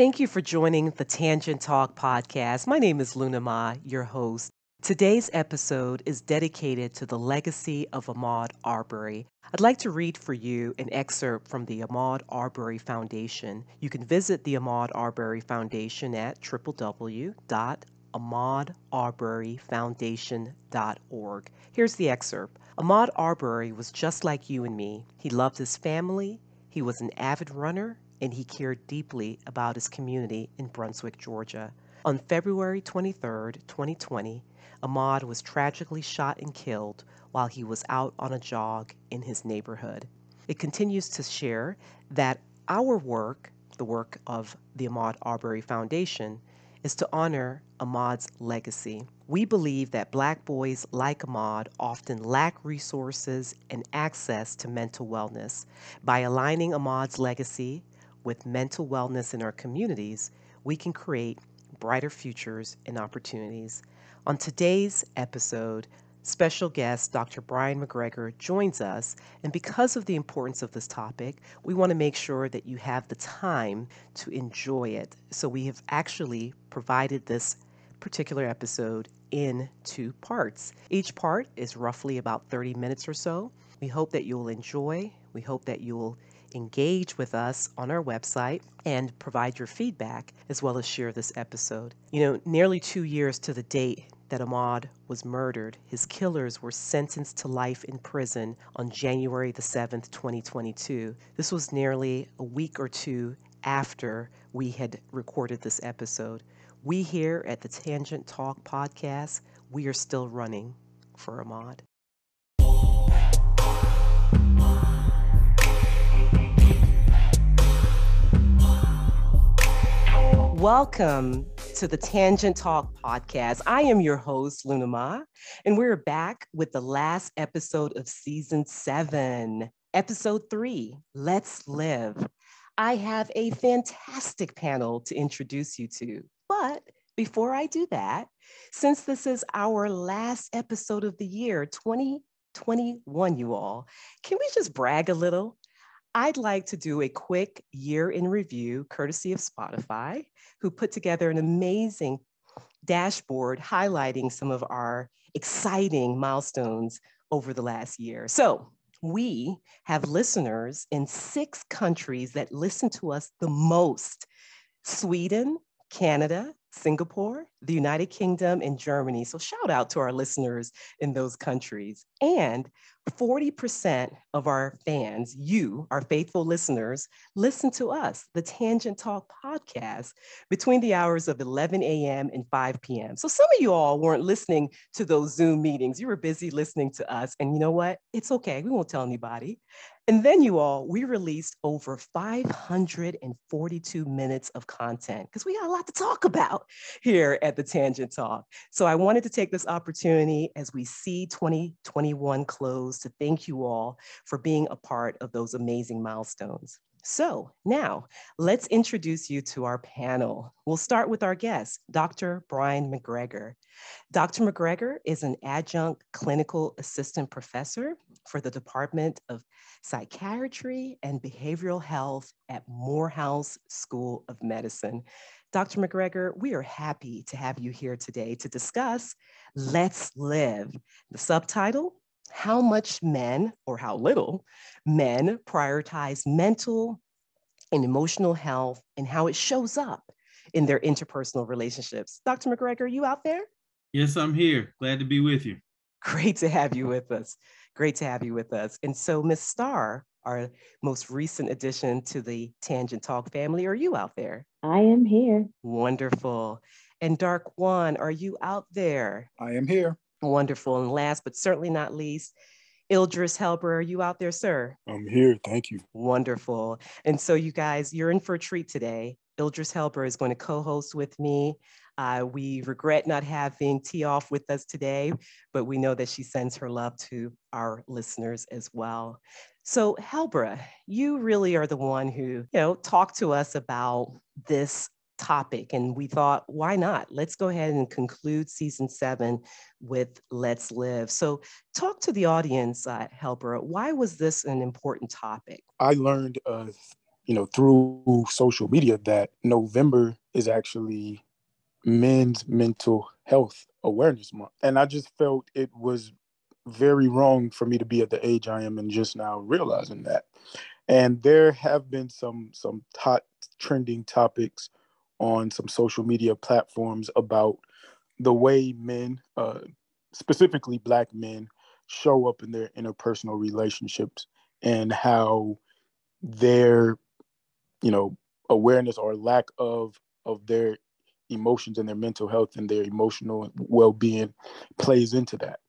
Thank you for joining the Tangent Talk podcast. My name is Luna Ma, your host. Today's episode is dedicated to the legacy of Ahmaud Arbery. I'd like to read for you an excerpt from the Ahmaud Arbery Foundation. You can visit the Ahmaud Arbery Foundation at www.ahmaudarberyfoundation.org. Here's the excerpt Ahmaud Arbery was just like you and me. He loved his family, he was an avid runner, and he cared deeply about his community in Brunswick, Georgia. On February 23, 2020, Ahmaud was tragically shot and killed while he was out on a jog in his neighborhood. It continues to share that our work, the work of the Ahmaud Arbery Foundation, is to honor Ahmaud's legacy. We believe that black boys like Ahmaud often lack resources and access to mental wellness. By aligning Ahmaud's legacy with mental wellness in our communities, we can create brighter futures and opportunities. On today's episode, special guest Dr. Brian McGregor joins us. And because of the importance of this topic, we want to make sure that you have the time to enjoy it. So we have actually provided this particular episode in two parts. Each part is roughly about 30 minutes or so. We hope that you'll enjoy. We hope that you'll engage with us on our website and provide your feedback as well as share this episode. You know, nearly two years to the date that Ahmaud was murdered, his killers were sentenced to life in prison on January the 7th, 2022. This was nearly a week or two after we had recorded this episode. We here at the Tangent Talk podcast, we are still running for Ahmaud. Welcome to the Tangent Talk podcast. I am your host, Luna Ma, and we're back with the last episode of season seven, episode three Let's Live. I have a fantastic panel to introduce you to. But before I do that, since this is our last episode of the year, 2021, you all, can we just brag a little? I'd like to do a quick year in review, courtesy of Spotify, who put together an amazing dashboard highlighting some of our exciting milestones over the last year. So, we have listeners in six countries that listen to us the most Sweden, Canada, Singapore, the United Kingdom, and Germany. So, shout out to our listeners in those countries. And 40% of our fans, you, our faithful listeners, listen to us, the Tangent Talk podcast, between the hours of 11 a.m. and 5 p.m. So some of you all weren't listening to those Zoom meetings. You were busy listening to us. And you know what? It's okay. We won't tell anybody. And then, you all, we released over 542 minutes of content because we got a lot to talk about here at the Tangent Talk. So I wanted to take this opportunity as we see 2021 close to thank you all for being a part of those amazing milestones. So now let's introduce you to our panel. We'll start with our guest, Dr. Brian McGregor. Dr. McGregor is an adjunct clinical assistant professor for the Department of Psychiatry and Behavioral Health at Morehouse School of Medicine. Dr. McGregor, we are happy to have you here today to discuss Let's Live. The subtitle how much men, or how little men, prioritize mental and emotional health and how it shows up in their interpersonal relationships. Dr. McGregor, are you out there? Yes, I'm here. Glad to be with you. Great to have you with us. Great to have you with us. And so, Ms. Starr, our most recent addition to the Tangent Talk family, are you out there? I am here. Wonderful. And Darquan, are you out there? I am here. Wonderful. And last but certainly not least, Ildris Helbra, are you out there, sir? I'm here. Thank you. Wonderful. And so, you guys, you're in for a treat today. Ildris Helbra is going to co host with me. Uh, we regret not having T off with us today, but we know that she sends her love to our listeners as well. So, Helbra, you really are the one who, you know, talked to us about this topic. And we thought, why not? Let's go ahead and conclude season seven with Let's Live. So, talk to the audience, uh, Helbra. Why was this an important topic? I learned, uh, you know, through social media that November is actually men's mental health awareness month. And I just felt it was very wrong for me to be at the age I am and just now realizing that. And there have been some some hot trending topics on some social media platforms about the way men, uh, specifically black men, show up in their interpersonal relationships and how their, you know, awareness or lack of of their emotions and their mental health and their emotional well-being plays into that.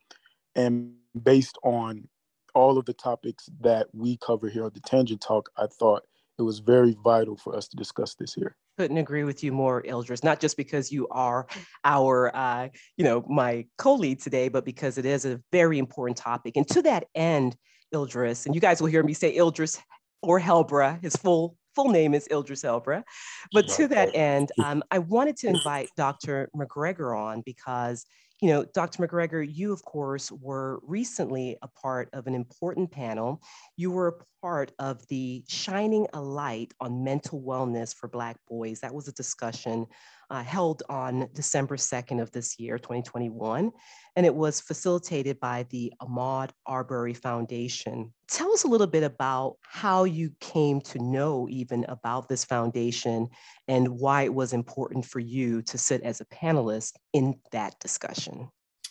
And based on all of the topics that we cover here on the tangent talk i thought it was very vital for us to discuss this here couldn't agree with you more Ildris not just because you are our uh, you know my co-lead today but because it is a very important topic and to that end Ildris and you guys will hear me say Ildris or helbra his full full name is Ildris Helbra. But to that end, um, I wanted to invite Dr. McGregor on because, you know, Dr. McGregor, you, of course, were recently a part of an important panel. You were a part of the Shining a Light on Mental Wellness for Black Boys. That was a discussion uh, held on December 2nd of this year, 2021, and it was facilitated by the Ahmaud Arbery Foundation. Tell us a little bit about how you came to know even about this foundation and why it was important for you to sit as a panelist in that discussion.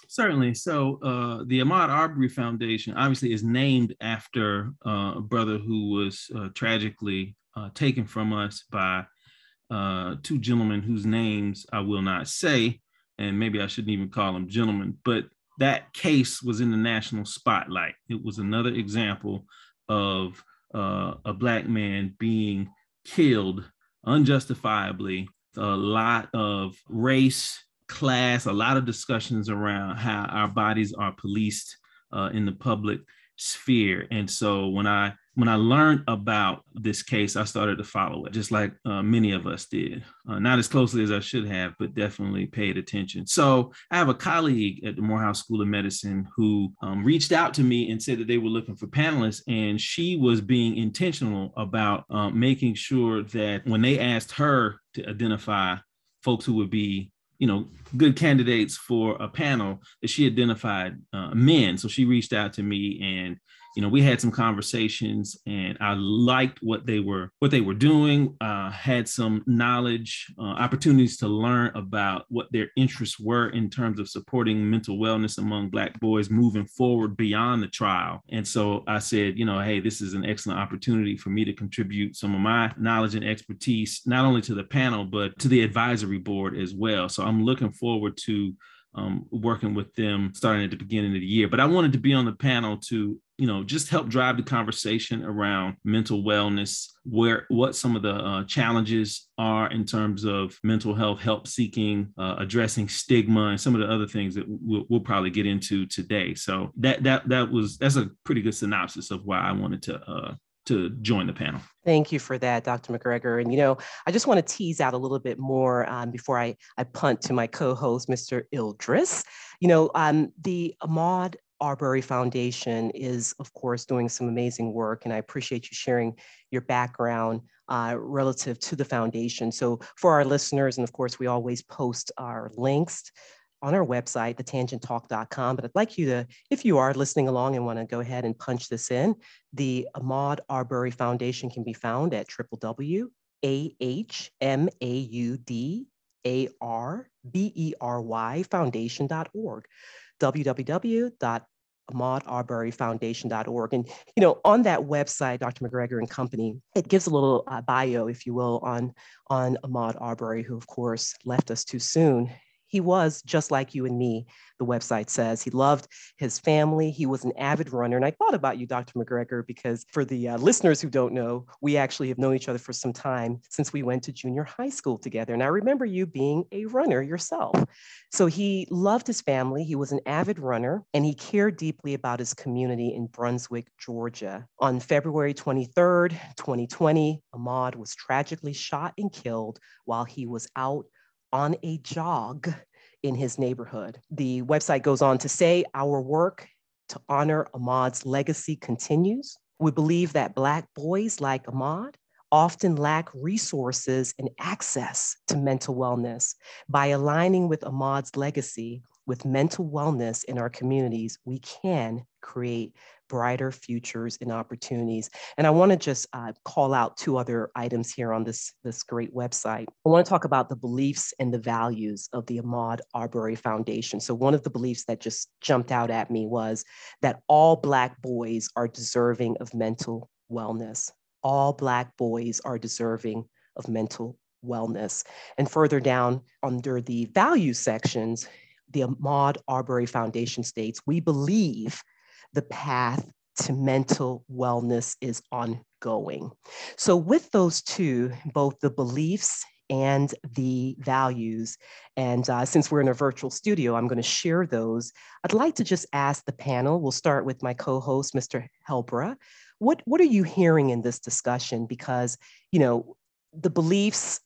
Certainly. So uh, the Ahmaud Arbery Foundation obviously is named after uh, a brother who was uh, tragically uh, taken from us by uh, two gentlemen whose names I will not say, and maybe I shouldn't even call them gentlemen, but that case was in the national spotlight. It was another example of uh, a Black man being killed unjustifiably. A lot of race, class, a lot of discussions around how our bodies are policed uh, in the public sphere. And so when I when I learned about this case, I started to follow it, just like uh, many of us did. Uh, not as closely as I should have, but definitely paid attention. So I have a colleague at the Morehouse School of Medicine who um, reached out to me and said that they were looking for panelists, and she was being intentional about um, making sure that when they asked her to identify folks who would be you know good candidates for a panel that she identified uh, men so she reached out to me and you know we had some conversations and i liked what they were what they were doing. Uh, had some knowledge uh, opportunities to learn about what their interests were in terms of supporting mental wellness among black boys moving forward beyond the trial. And so i said you know hey this is an excellent opportunity for me to contribute some of my knowledge and expertise not only to the panel but to the advisory board as well. So i'm looking forward to um, working with them starting at the beginning of the year. But I wanted to be on the panel to you know just help drive the conversation around mental wellness where what some of the uh, challenges are in terms of mental health help seeking uh, addressing stigma and some of the other things that we'll, we'll, probably get into today so that that that was that's a pretty good synopsis of why i wanted to uh, to join the panel. Thank you for that, Dr. McGregor. And, you know, I just want to tease out a little bit more um, before I, I punt to my co-host, Mr. Ildris. You know, um, the Ahmaud Arbery Foundation is, of course, doing some amazing work, and I appreciate you sharing your background uh, relative to the foundation. So, for our listeners, and of course, we always post our links on our website, thetangenttalk.com. But I'd like you to, if you are listening along and want to go ahead and punch this in, the Ahmaud Arbery Foundation can be found at www.ahmaudarbry foundation.org www.ahmaudarberyfoundation.org. And, you know, on that website, Dr. McGregor and company, it gives a little uh, bio, if you will, on, on Ahmaud Arbery, who, of course, left us too soon he was just like you and me, the website says. He loved his family. He was an avid runner. And I thought about you, Dr. McGregor, because for the uh, listeners who don't know, we actually have known each other for some time since we went to junior high school together. And I remember you being a runner yourself. So he loved his family. He was an avid runner and he cared deeply about his community in Brunswick, Georgia. On February 23rd, 2020, Ahmaud was tragically shot and killed while he was out on a jog in his neighborhood. The website goes on to say our work to honor Ahmaud's legacy continues. We believe that Black boys like Ahmaud often lack resources and access to mental wellness. By aligning with Ahmaud's legacy with mental wellness in our communities, we can create brighter futures and opportunities. And I want to just uh, call out two other items here on this, this great website. I want to talk about the beliefs and the values of the Ahmaud Arbery Foundation. So, one of the beliefs that just jumped out at me was that all Black boys are deserving of mental wellness. All Black boys are deserving of mental wellness. And further down under the value sections, the Ahmaud Arbery Foundation states, we believe the path to mental wellness is ongoing. So, with those two, both the beliefs and the values, and uh, since we're in a virtual studio, I'm going to share those. I'd like to just ask the panel, we'll start with my co host, Mr. Helbra. What, what are you hearing in this discussion? Because, you know, the beliefs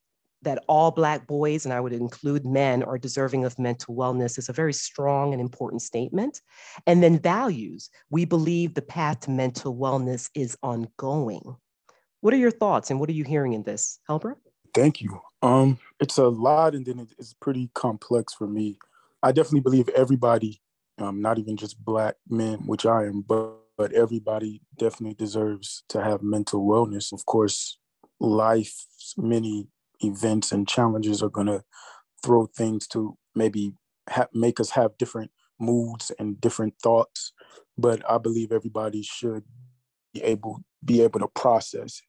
that all Black boys, and I would include men, are deserving of mental wellness is a very strong and important statement. And then values. We believe the path to mental wellness is ongoing. What are your thoughts and what are you hearing in this? Helbra? Thank you. Um, it's a lot and then it's pretty complex for me. I definitely believe everybody, um, not even just Black men, which I am, but, but everybody definitely deserves to have mental wellness. Of course, life's many events and challenges are going to throw things to maybe ha- make us have different moods and different thoughts. But i believe everybody should be able be able to process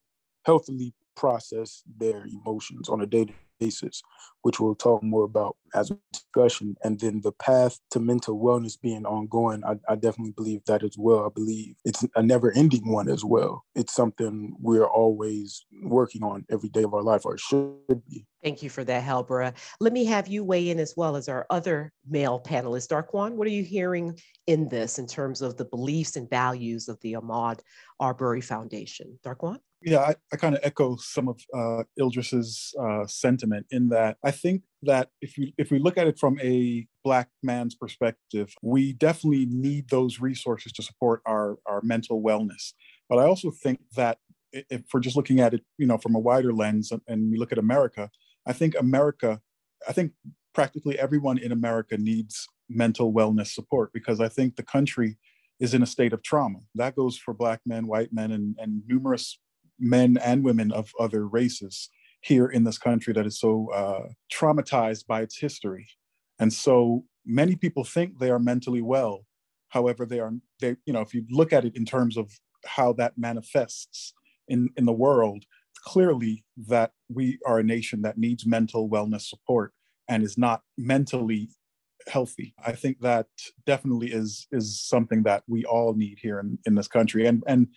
healthily process their emotions on a day basis, which we'll talk more about as a discussion. And then the path to mental wellness being ongoing, I, I definitely believe that as well. I believe it's a never ending one as well. It's something we're always working on every day of our life, or should be. Thank you for that, Helbra. Let me have you weigh in as well as our other male panelist. Darquan, what are you hearing in this in terms of the beliefs and values of the Ahmaud Arbery Foundation? Darquan? Yeah, I, I kind of echo some of uh, Idris's uh, sentiment in that I think that if we if we look at it from a black man's perspective, we definitely need those resources to support our our mental wellness. But I also think that if we're just looking at it, you know, from a wider lens, and we look at America, I think America, I think practically everyone in America needs mental wellness support because I think the country is in a state of trauma. That goes for black men, white men, and, and numerous men and women of other races here in this country that is so uh, traumatized by its history. And so many people think they are mentally well. However, they are, they, you know, if you look at it in terms of how that manifests in, in the world, clearly that we are a nation that needs mental wellness support and is not mentally healthy. I think that definitely is is something that we all need here in, in this country and and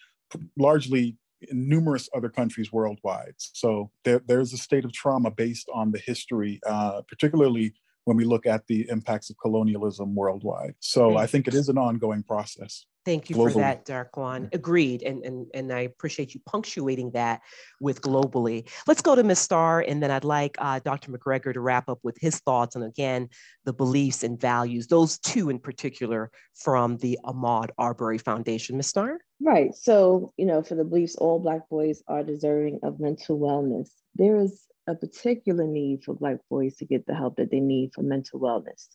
largely in numerous other countries worldwide. So there, there's a state of trauma based on the history, uh, particularly when we look at the impacts of colonialism worldwide. So I think it is an ongoing process. Thank you globally. for that, Darquan. Agreed. And, and, and I appreciate you punctuating that with globally. Let's go to Ms. Starr, and then I'd like uh, Dr. McGregor to wrap up with his thoughts on, again, the beliefs and values, those two in particular from the Ahmaud Arbery Foundation. Ms. Starr? Right. So, you know, for the beliefs, all Black boys are deserving of mental wellness. There is a particular need for Black boys to get the help that they need for mental wellness,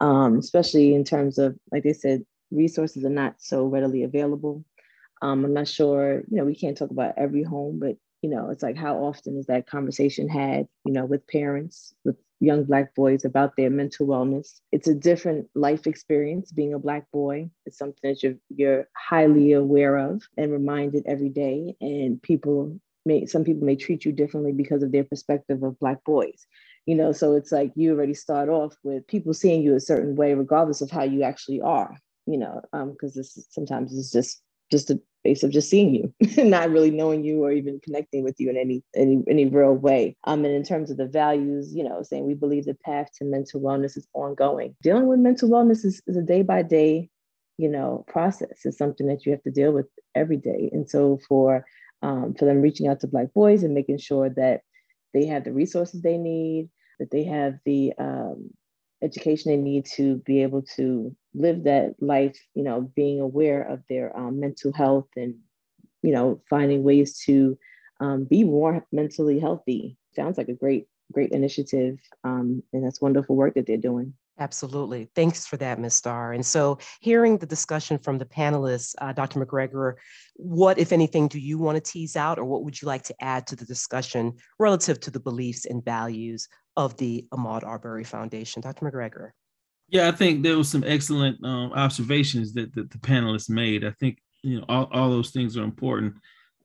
um, especially in terms of, like they said, resources are not so readily available. Um, I'm not sure, you know, we can't talk about every home, but, you know, it's like how often is that conversation had, you know, with parents, with young Black boys about their mental wellness. It's a different life experience being a Black boy. It's something that you're, you're highly aware of and reminded every day. And people may, some people may treat you differently because of their perspective of Black boys. You know, so it's like you already start off with people seeing you a certain way, regardless of how you actually are, you know, because um, this sometimes it's just just a base of just seeing you, not really knowing you or even connecting with you in any any any real way. Um, and in terms of the values, you know, saying we believe the path to mental wellness is ongoing. Dealing with mental wellness is, is a day by day, you know, process. It's something that you have to deal with every day. And so for um, for them reaching out to Black boys and making sure that they have the resources they need, that they have the um, education they need to be able to live that life, you know, being aware of their um, mental health and, you know, finding ways to um, be more mentally healthy. Sounds like a great, great initiative. Um, and that's wonderful work that they're doing. Absolutely. Thanks for that, Ms. Starr. And so, hearing the discussion from the panelists, uh, Dr. McGregor, what, if anything, do you want to tease out, or what would you like to add to the discussion relative to the beliefs and values of the Ahmaud Arbery Foundation? Dr. McGregor. Yeah, I think there was some excellent um, observations that, that the panelists made. I think you know all, all those things are important.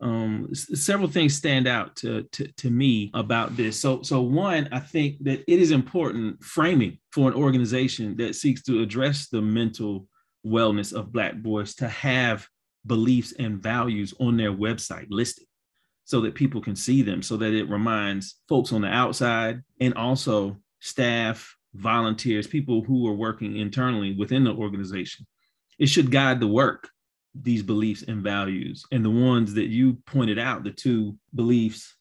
Um, several things stand out to, to, to me about this. So, so one, I think that it is important framing for an organization that seeks to address the mental wellness of Black boys to have beliefs and values on their website listed so that people can see them, so that it reminds folks on the outside and also staff, volunteers, people who are working internally within the organization. It should guide the work, these beliefs and values. And the ones that you pointed out, the two beliefs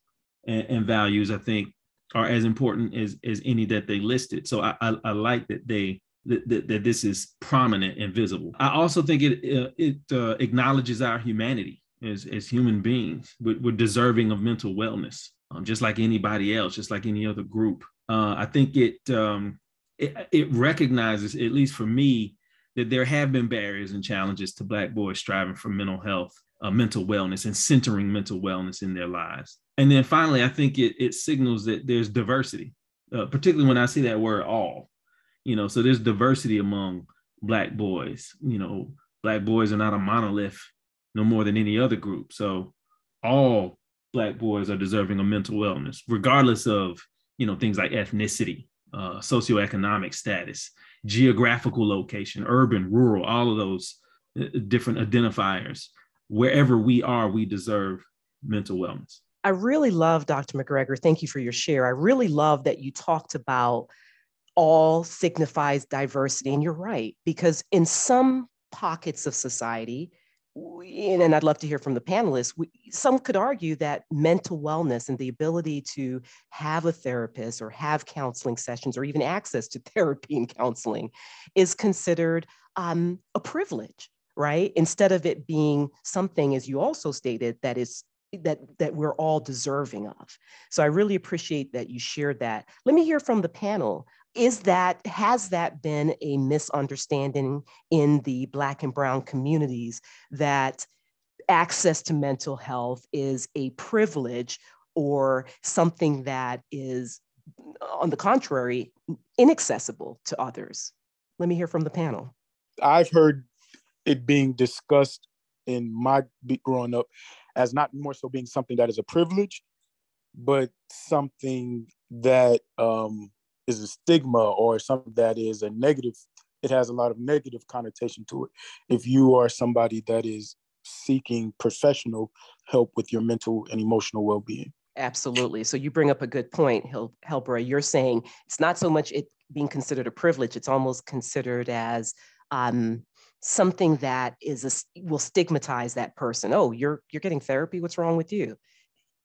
and, and values, I think are as important as, as any that they listed. So I, I, I like that they that, that, that, this is prominent and visible. I also think it uh, it uh, acknowledges our humanity as, as human beings. We're, we're deserving of mental wellness, um, just like anybody else, just like any other group. Uh, I think it, um, it, it recognizes, at least for me, that there have been barriers and challenges to Black boys striving for mental health, uh, mental wellness, and centering mental wellness in their lives. And then finally, I think it, it signals that there's diversity, uh, particularly when I see that word all. You know, so there's diversity among Black boys. You know, Black boys are not a monolith no more than any other group. So all Black boys are deserving of mental wellness, regardless of you know things like ethnicity uh, socioeconomic status geographical location urban rural all of those uh, different identifiers. Wherever we are we deserve mental wellness. I really love dr mcgregor. Thank you for your share. I really love that you talked about all signifies diversity. And you're right because in some pockets of society and I'd love to hear from the panelists, we, some could argue that mental wellness and the ability to have a therapist or have counseling sessions or even access to therapy and counseling is considered um, a privilege, right? Instead of it being something, as you also stated, that is that that we're all deserving of. So I really appreciate that you shared that. Let me hear from the panel is that has that been a misunderstanding in the black and brown communities that access to mental health is a privilege or something that is on the contrary inaccessible to others? Let me hear from the panel. I've heard it being discussed in my growing up as not more so being something that is a privilege but something that um, is a stigma or something that is a negative it has a lot of negative connotation to it. If you are somebody that is seeking professional help with your mental and emotional well-being. Absolutely. So you bring up a good point Helbra you're saying it's not so much it being considered a privilege it's almost considered as um, something that is a, will stigmatize that person. Oh you're you're getting therapy what's wrong with you?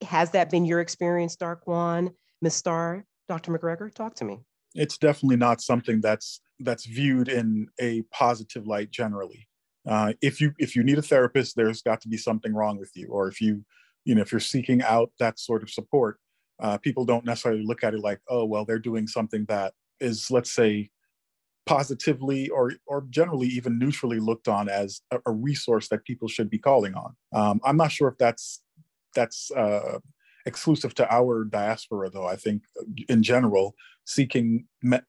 Has that been your experience Darquan miss starr Dr. McGregor, talk to me. It's definitely not something that's that's viewed in a positive light generally. Uh, if you if you need a therapist, there's got to be something wrong with you, or if you you know if you're seeking out that sort of support, uh, people don't necessarily look at it like, oh well, they're doing something that is let's say positively or or generally even neutrally looked on as a, a resource that people should be calling on. Um, I'm not sure if that's that's uh, exclusive to our diaspora, though. I think in general, seeking me-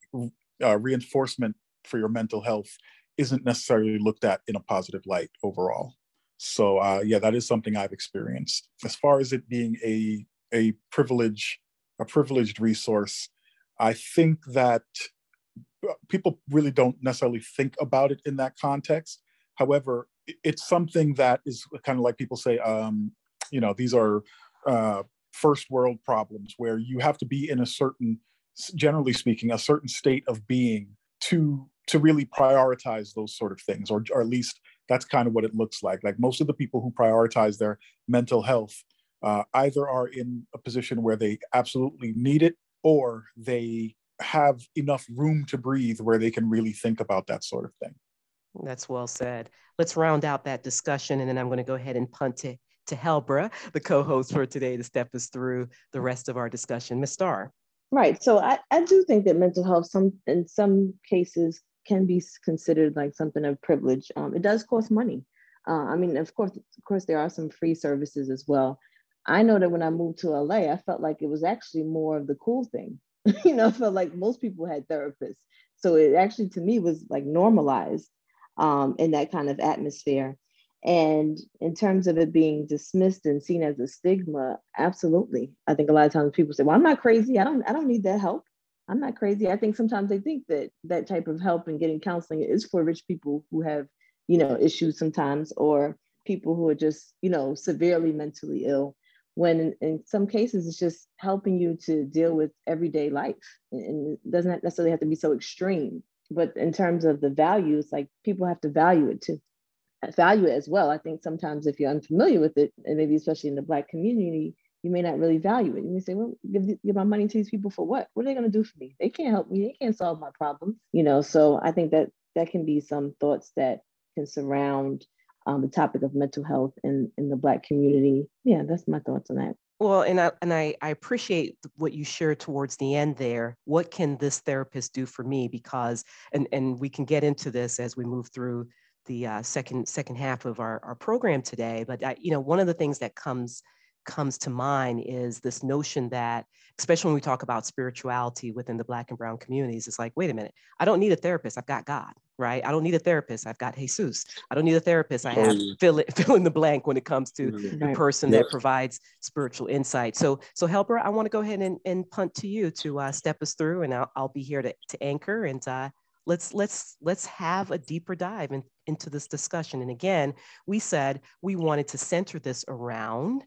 uh, reinforcement for your mental health isn't necessarily looked at in a positive light overall. So uh, yeah, that is something I've experienced. As far as it being a a privilege, a privileged resource, I think that uh, people really don't necessarily think about it in that context. However, it's something that is kind of like people say, um, you know, these are uh, first world problems where you have to be in a certain generally speaking a certain state of being to to really prioritize those sort of things or, or at least that's kind of what it looks like. Like most of the people who prioritize their mental health uh, either are in a position where they absolutely need it or they have enough room to breathe where they can really think about that sort of thing. That's well said. Let's round out that discussion and then i'm going to go ahead and punt it to Helbra, the co-host for today, to step us through the rest of our discussion. Ms. Starr. Right. So I, I do think that mental health some in some cases can be considered like something of privilege. Um, it does cost money. Uh, I mean, of course, of course, there are some free services as well. I know that when I moved to LA, I felt like it was actually more of the cool thing. you know, I felt like most people had therapists. So it actually to me was like normalized um, in that kind of atmosphere. And in terms of it being dismissed and seen as a stigma, absolutely. I think a lot of times people say, "Well, I'm not crazy. I don't. I don't need that help. I'm not crazy." I think sometimes they think that that type of help and getting counseling is for rich people who have, you know, issues sometimes, or people who are just, you know, severely mentally ill. When in, in some cases, it's just helping you to deal with everyday life, and it doesn't necessarily have to be so extreme. But in terms of the values, like people have to value it too value it as well. I think sometimes if you're unfamiliar with it, and maybe especially in the Black community, you may not really value it. You may say, well, give, give my money to these people for what? What are they going to do for me? They can't help me. They can't solve my problems. You know, so I think that that can be some thoughts that can surround um, the topic of mental health in, in the Black community. Yeah, that's my thoughts on that. Well, and I and I, I appreciate what you shared towards the end there. What can this therapist do for me? Because and and we can get into this as we move through the uh, second second half of our, our program today. But I, you know, one of the things that comes comes to mind is this notion that, especially when we talk about spirituality within the Black and Brown communities, it's like, wait a minute, I don't need a therapist. I've got God, right? I don't need a therapist. I've got Jesus. I don't need a therapist. I have oh, fill it fill in the blank when it comes to the person that provides spiritual insight. So, so Helbra, I want to go ahead and, and punt to you to uh, step us through, and I'll, I'll be here to, to anchor and uh, let's let's let's have a deeper dive in, into this discussion. And again we said we wanted to center this around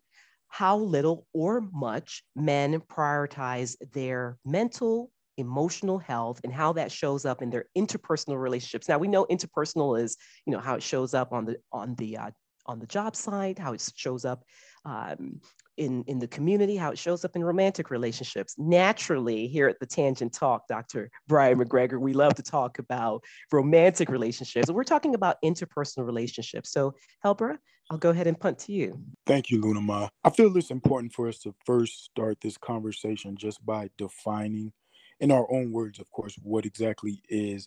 how little or much men prioritize their mental emotional health and how that shows up in their interpersonal relationships. Now we know interpersonal is you know how it shows up on the on the uh, on the job site how it shows up um, in, in the community, how it shows up in romantic relationships. Naturally, here at the Tangent Talk, Dr. Brian McGregor, we love to talk about romantic relationships. We're talking about interpersonal relationships. So, Helbra, I'll go ahead and punt to you. Thank you, Luna Ma. I feel it's important for us to first start this conversation just by defining, in our own words, of course, what exactly is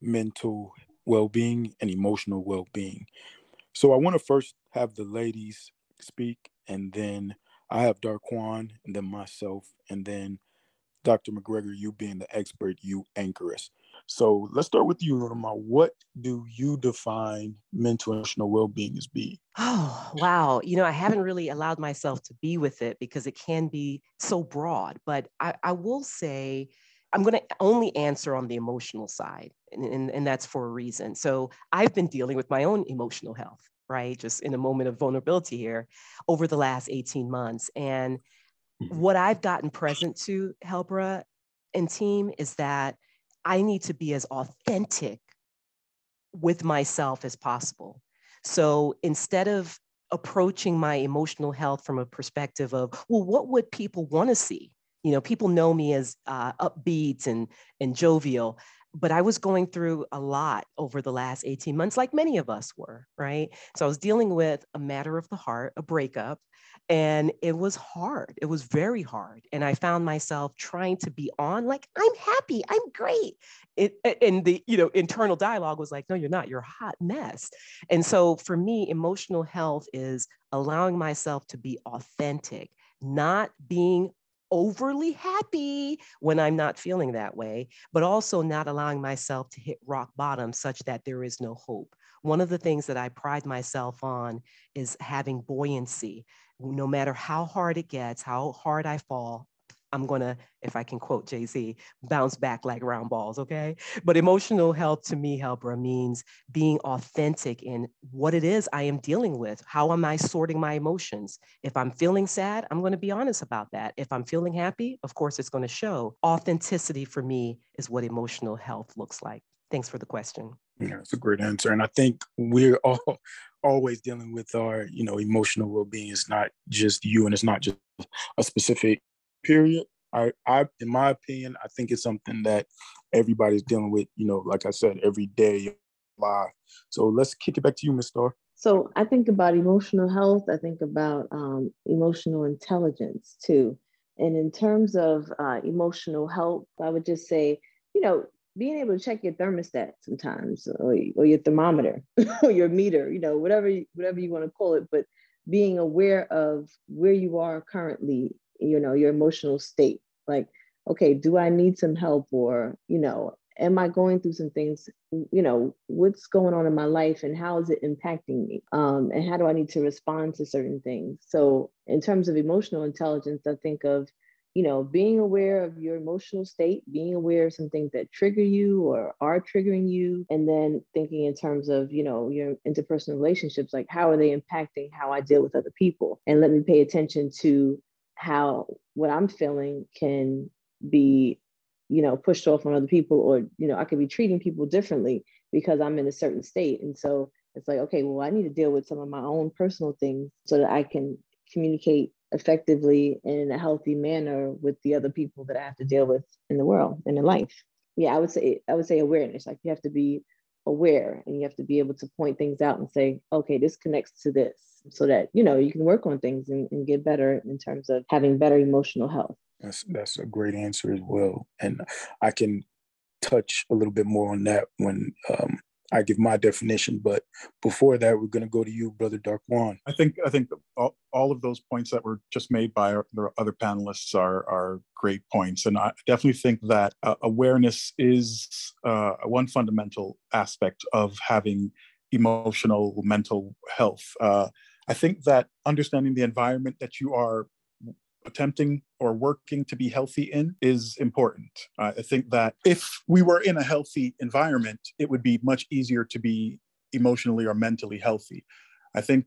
mental well being and emotional well being. So, I want to first have the ladies speak and then I have Darquan and then myself, and then Dr. McGregor, you being the expert, you anchor us. So let's start with you, Norma. What do you define mental emotional well-being as being? Oh, wow. You know, I haven't really allowed myself to be with it because it can be so broad. But I, I will say I'm going to only answer on the emotional side, and, and, and that's for a reason. So I've been dealing with my own emotional health right? Just in a moment of vulnerability here over the last 18 months. And mm-hmm. what I've gotten present to Helbra and team is that I need to be as authentic with myself as possible. So instead of approaching my emotional health from a perspective of, well, what would people want to see? You know, people know me as uh, upbeat and, and jovial but I was going through a lot over the last 18 months, like many of us were, right? So I was dealing with a matter of the heart, a breakup, and it was hard. It was very hard. And I found myself trying to be on, like, I'm happy, I'm great. It, and the you know internal dialogue was like, no, you're not, you're a hot mess. And so for me, emotional health is allowing myself to be authentic, not being overly happy when I'm not feeling that way, but also not allowing myself to hit rock bottom such that there is no hope. One of the things that I pride myself on is having buoyancy. No matter how hard it gets, how hard I fall, I'm to, if I can quote Jay Z, bounce back like round balls, okay? But emotional health to me, Helbra, means being authentic in what it is I am dealing with. How am I sorting my emotions? If I'm feeling sad, I'm going to be honest about that. If I'm feeling happy, of course, it's going to show. Authenticity for me is what emotional health looks like. Thanks for the question. Yeah, that's a great answer. And I think we're all always dealing with our, you know, emotional well-being. It's not just you and it's not just a specific period. I, I, in my opinion, I think it's something that everybody's dealing with. You know, like I said, every day. Live. So let's kick it back to you, Miss Starr. So I think about emotional health. I think about um, emotional intelligence too. And in terms of uh, emotional health, I would just say, you know, being able to check your thermostat sometimes, or, or your thermometer, or your meter, you know, whatever whatever you want to call it, but being aware of where you are currently, you know, your emotional state. Like, okay, do I need some help, or you know, am I going through some things? You know, what's going on in my life and how is it impacting me? Um, and how do I need to respond to certain things? So, in terms of emotional intelligence, I think of, you know, being aware of your emotional state, being aware of some things that trigger you or are triggering you, and then thinking in terms of, you know, your interpersonal relationships, like how are they impacting how I deal with other people? And let me pay attention to how what I'm feeling can be you know, pushed off on other people, or, you know, I could be treating people differently because I'm in a certain state. And so it's like, okay, well, I need to deal with some of my own personal things so that I can communicate effectively and in a healthy manner with the other people that I have to deal with in the world and in life. Yeah, I would say I would say awareness. Like you have to be aware and you have to be able to point things out and say, okay, this connects to this so that you know you can work on things and, and get better in terms of having better emotional health. That's that's a great answer as well, and I can touch a little bit more on that when um, I give my definition. But before that, we're going to go to you, brother Dark Darquan. I think I think all, all of those points that were just made by our, the other panelists are are great points, and I definitely think that uh, awareness is uh, one fundamental aspect of having emotional mental health. Uh, I think that understanding the environment that you are attempting or working to be healthy in is important. Uh, I think that if we were in a healthy environment, it would be much easier to be emotionally or mentally healthy. I think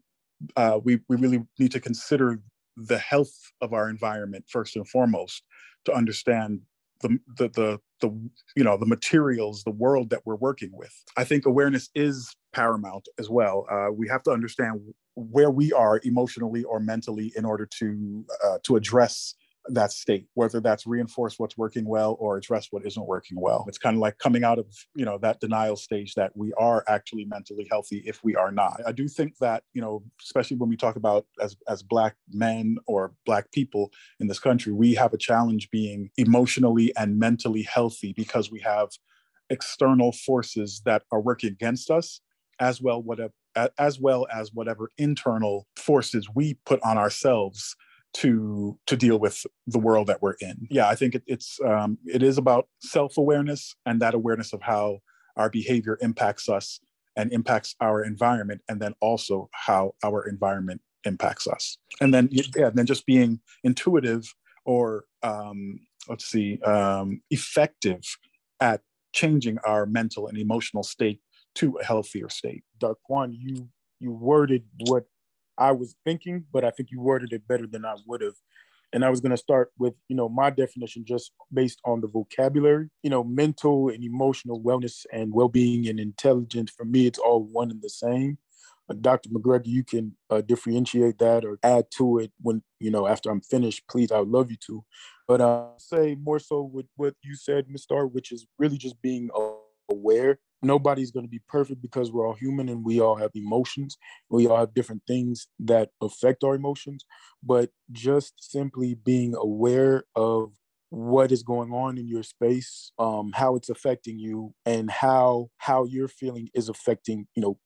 uh, we, we really need to consider the health of our environment first and foremost to understand the, the, the, the, you know, the materials, the world that we're working with. I think awareness is paramount as well. Uh, we have to understand where we are emotionally or mentally in order to uh, to address that state whether that's reinforce what's working well or address what isn't working well. It's kind of like coming out of you know that denial stage that we are actually mentally healthy if we are not. I do think that you know especially when we talk about as as black men or black people in this country we have a challenge being emotionally and mentally healthy because we have external forces that are working against us as well whatever as well as whatever internal forces we put on ourselves to to deal with the world that we're in. Yeah, I think it, it's um, it is about self awareness and that awareness of how our behavior impacts us and impacts our environment, and then also how our environment impacts us. And then yeah, and then just being intuitive or um, let's see, um, effective at changing our mental and emotional state to a healthier state. Darquan, you you worded what I was thinking, but I think you worded it better than I would have. And I was going to start with, you know, my definition just based on the vocabulary. You know, mental and emotional wellness and well-being and intelligence. For me, it's all one and the same. Uh, Dr. McGregor, you can uh, differentiate that or add to it when, you know, after I'm finished, please, I would love you to. But I uh, say more so with what you said, Ms. Which is really just being aware nobody's going to be perfect because we're all human and we all have emotions. We all have different things that affect our emotions, but just simply being aware of what is going on in your space, um, how it's affecting you, and how how you're feeling is affecting you know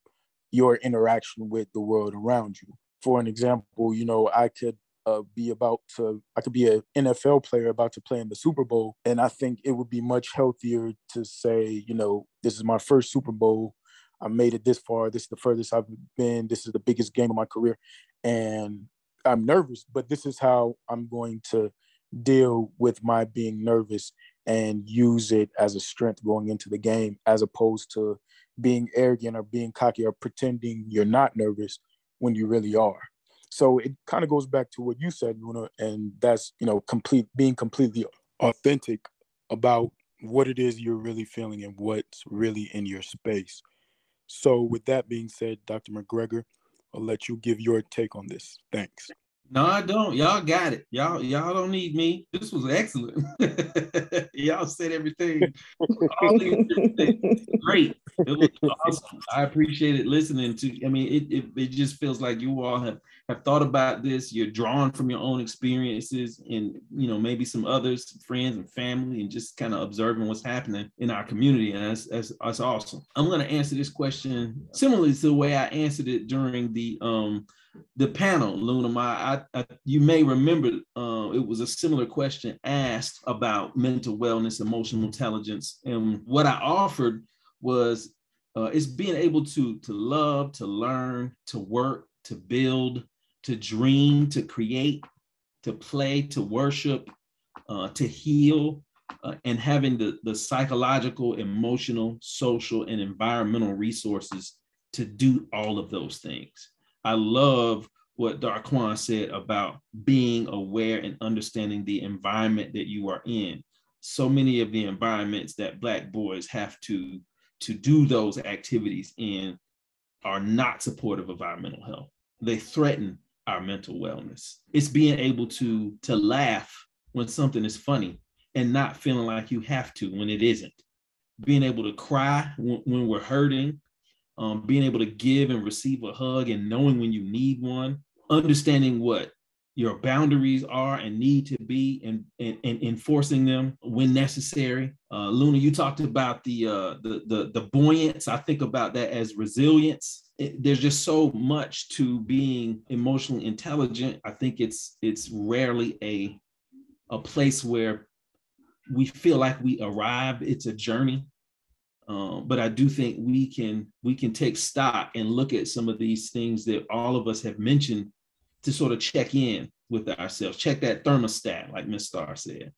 your interaction with the world around you. For an example, you know I could uh, be about to I could be an NFL player about to play in the Super Bowl, and I think it would be much healthier to say, you know, this is my first Super Bowl. I made it this far. This is the furthest I've been. This is the biggest game of my career, and I'm nervous, but this is how I'm going to deal with my being nervous and use it as a strength going into the game, as opposed to being arrogant or being cocky or pretending you're not nervous when you really are. So it kind of goes back to what you said, Luna, and that's you know complete being completely authentic about what it is you're really feeling and what's really in your space. So with that being said, Dr. McGregor, I'll let you give your take on this. Thanks. No, I don't. Y'all got it. Y'all, y'all don't need me. This was excellent. Y'all said everything. Great. It was awesome. I appreciated listening to. I mean, it, it, it just feels like you all have, have thought about this. You're drawn from your own experiences and, you know, maybe some others, friends and family, and just kind of observing what's happening in our community. And that's, that's, that's awesome. I'm to answer this question similarly to the way I answered it during the um, the panel, Luna, I, I, you may remember uh, it was a similar question asked about mental wellness, emotional intelligence, and what I offered was uh, it's being able to to love, to learn, to work, to build, to dream, to create, to play, to worship, uh, to heal, uh, and having the, the psychological, emotional, social, and environmental resources to do all of those things. I love what Darquan said about being aware and understanding the environment that you are in. So many of the environments that Black boys have to, to do those activities in are not supportive of our mental health. They threaten our mental wellness. It's being able to, to laugh when something is funny and not feeling like you have to when it isn't. Being able to cry when, when we're hurting um, being able to give and receive a hug and knowing when you need one, understanding what your boundaries are and need to be and, and, and enforcing them when necessary. Uh, Luna, you talked about the, uh, the, the, the buoyance. I think about that as resilience. It, there's just so much to being emotionally intelligent. I think it's it's rarely a a place where we feel like we arrive. It's a journey. Um, but I do think we can we can take stock and look at some of these things that all of us have mentioned to sort of check in with ourselves, check that thermostat, like Ms. Starr said.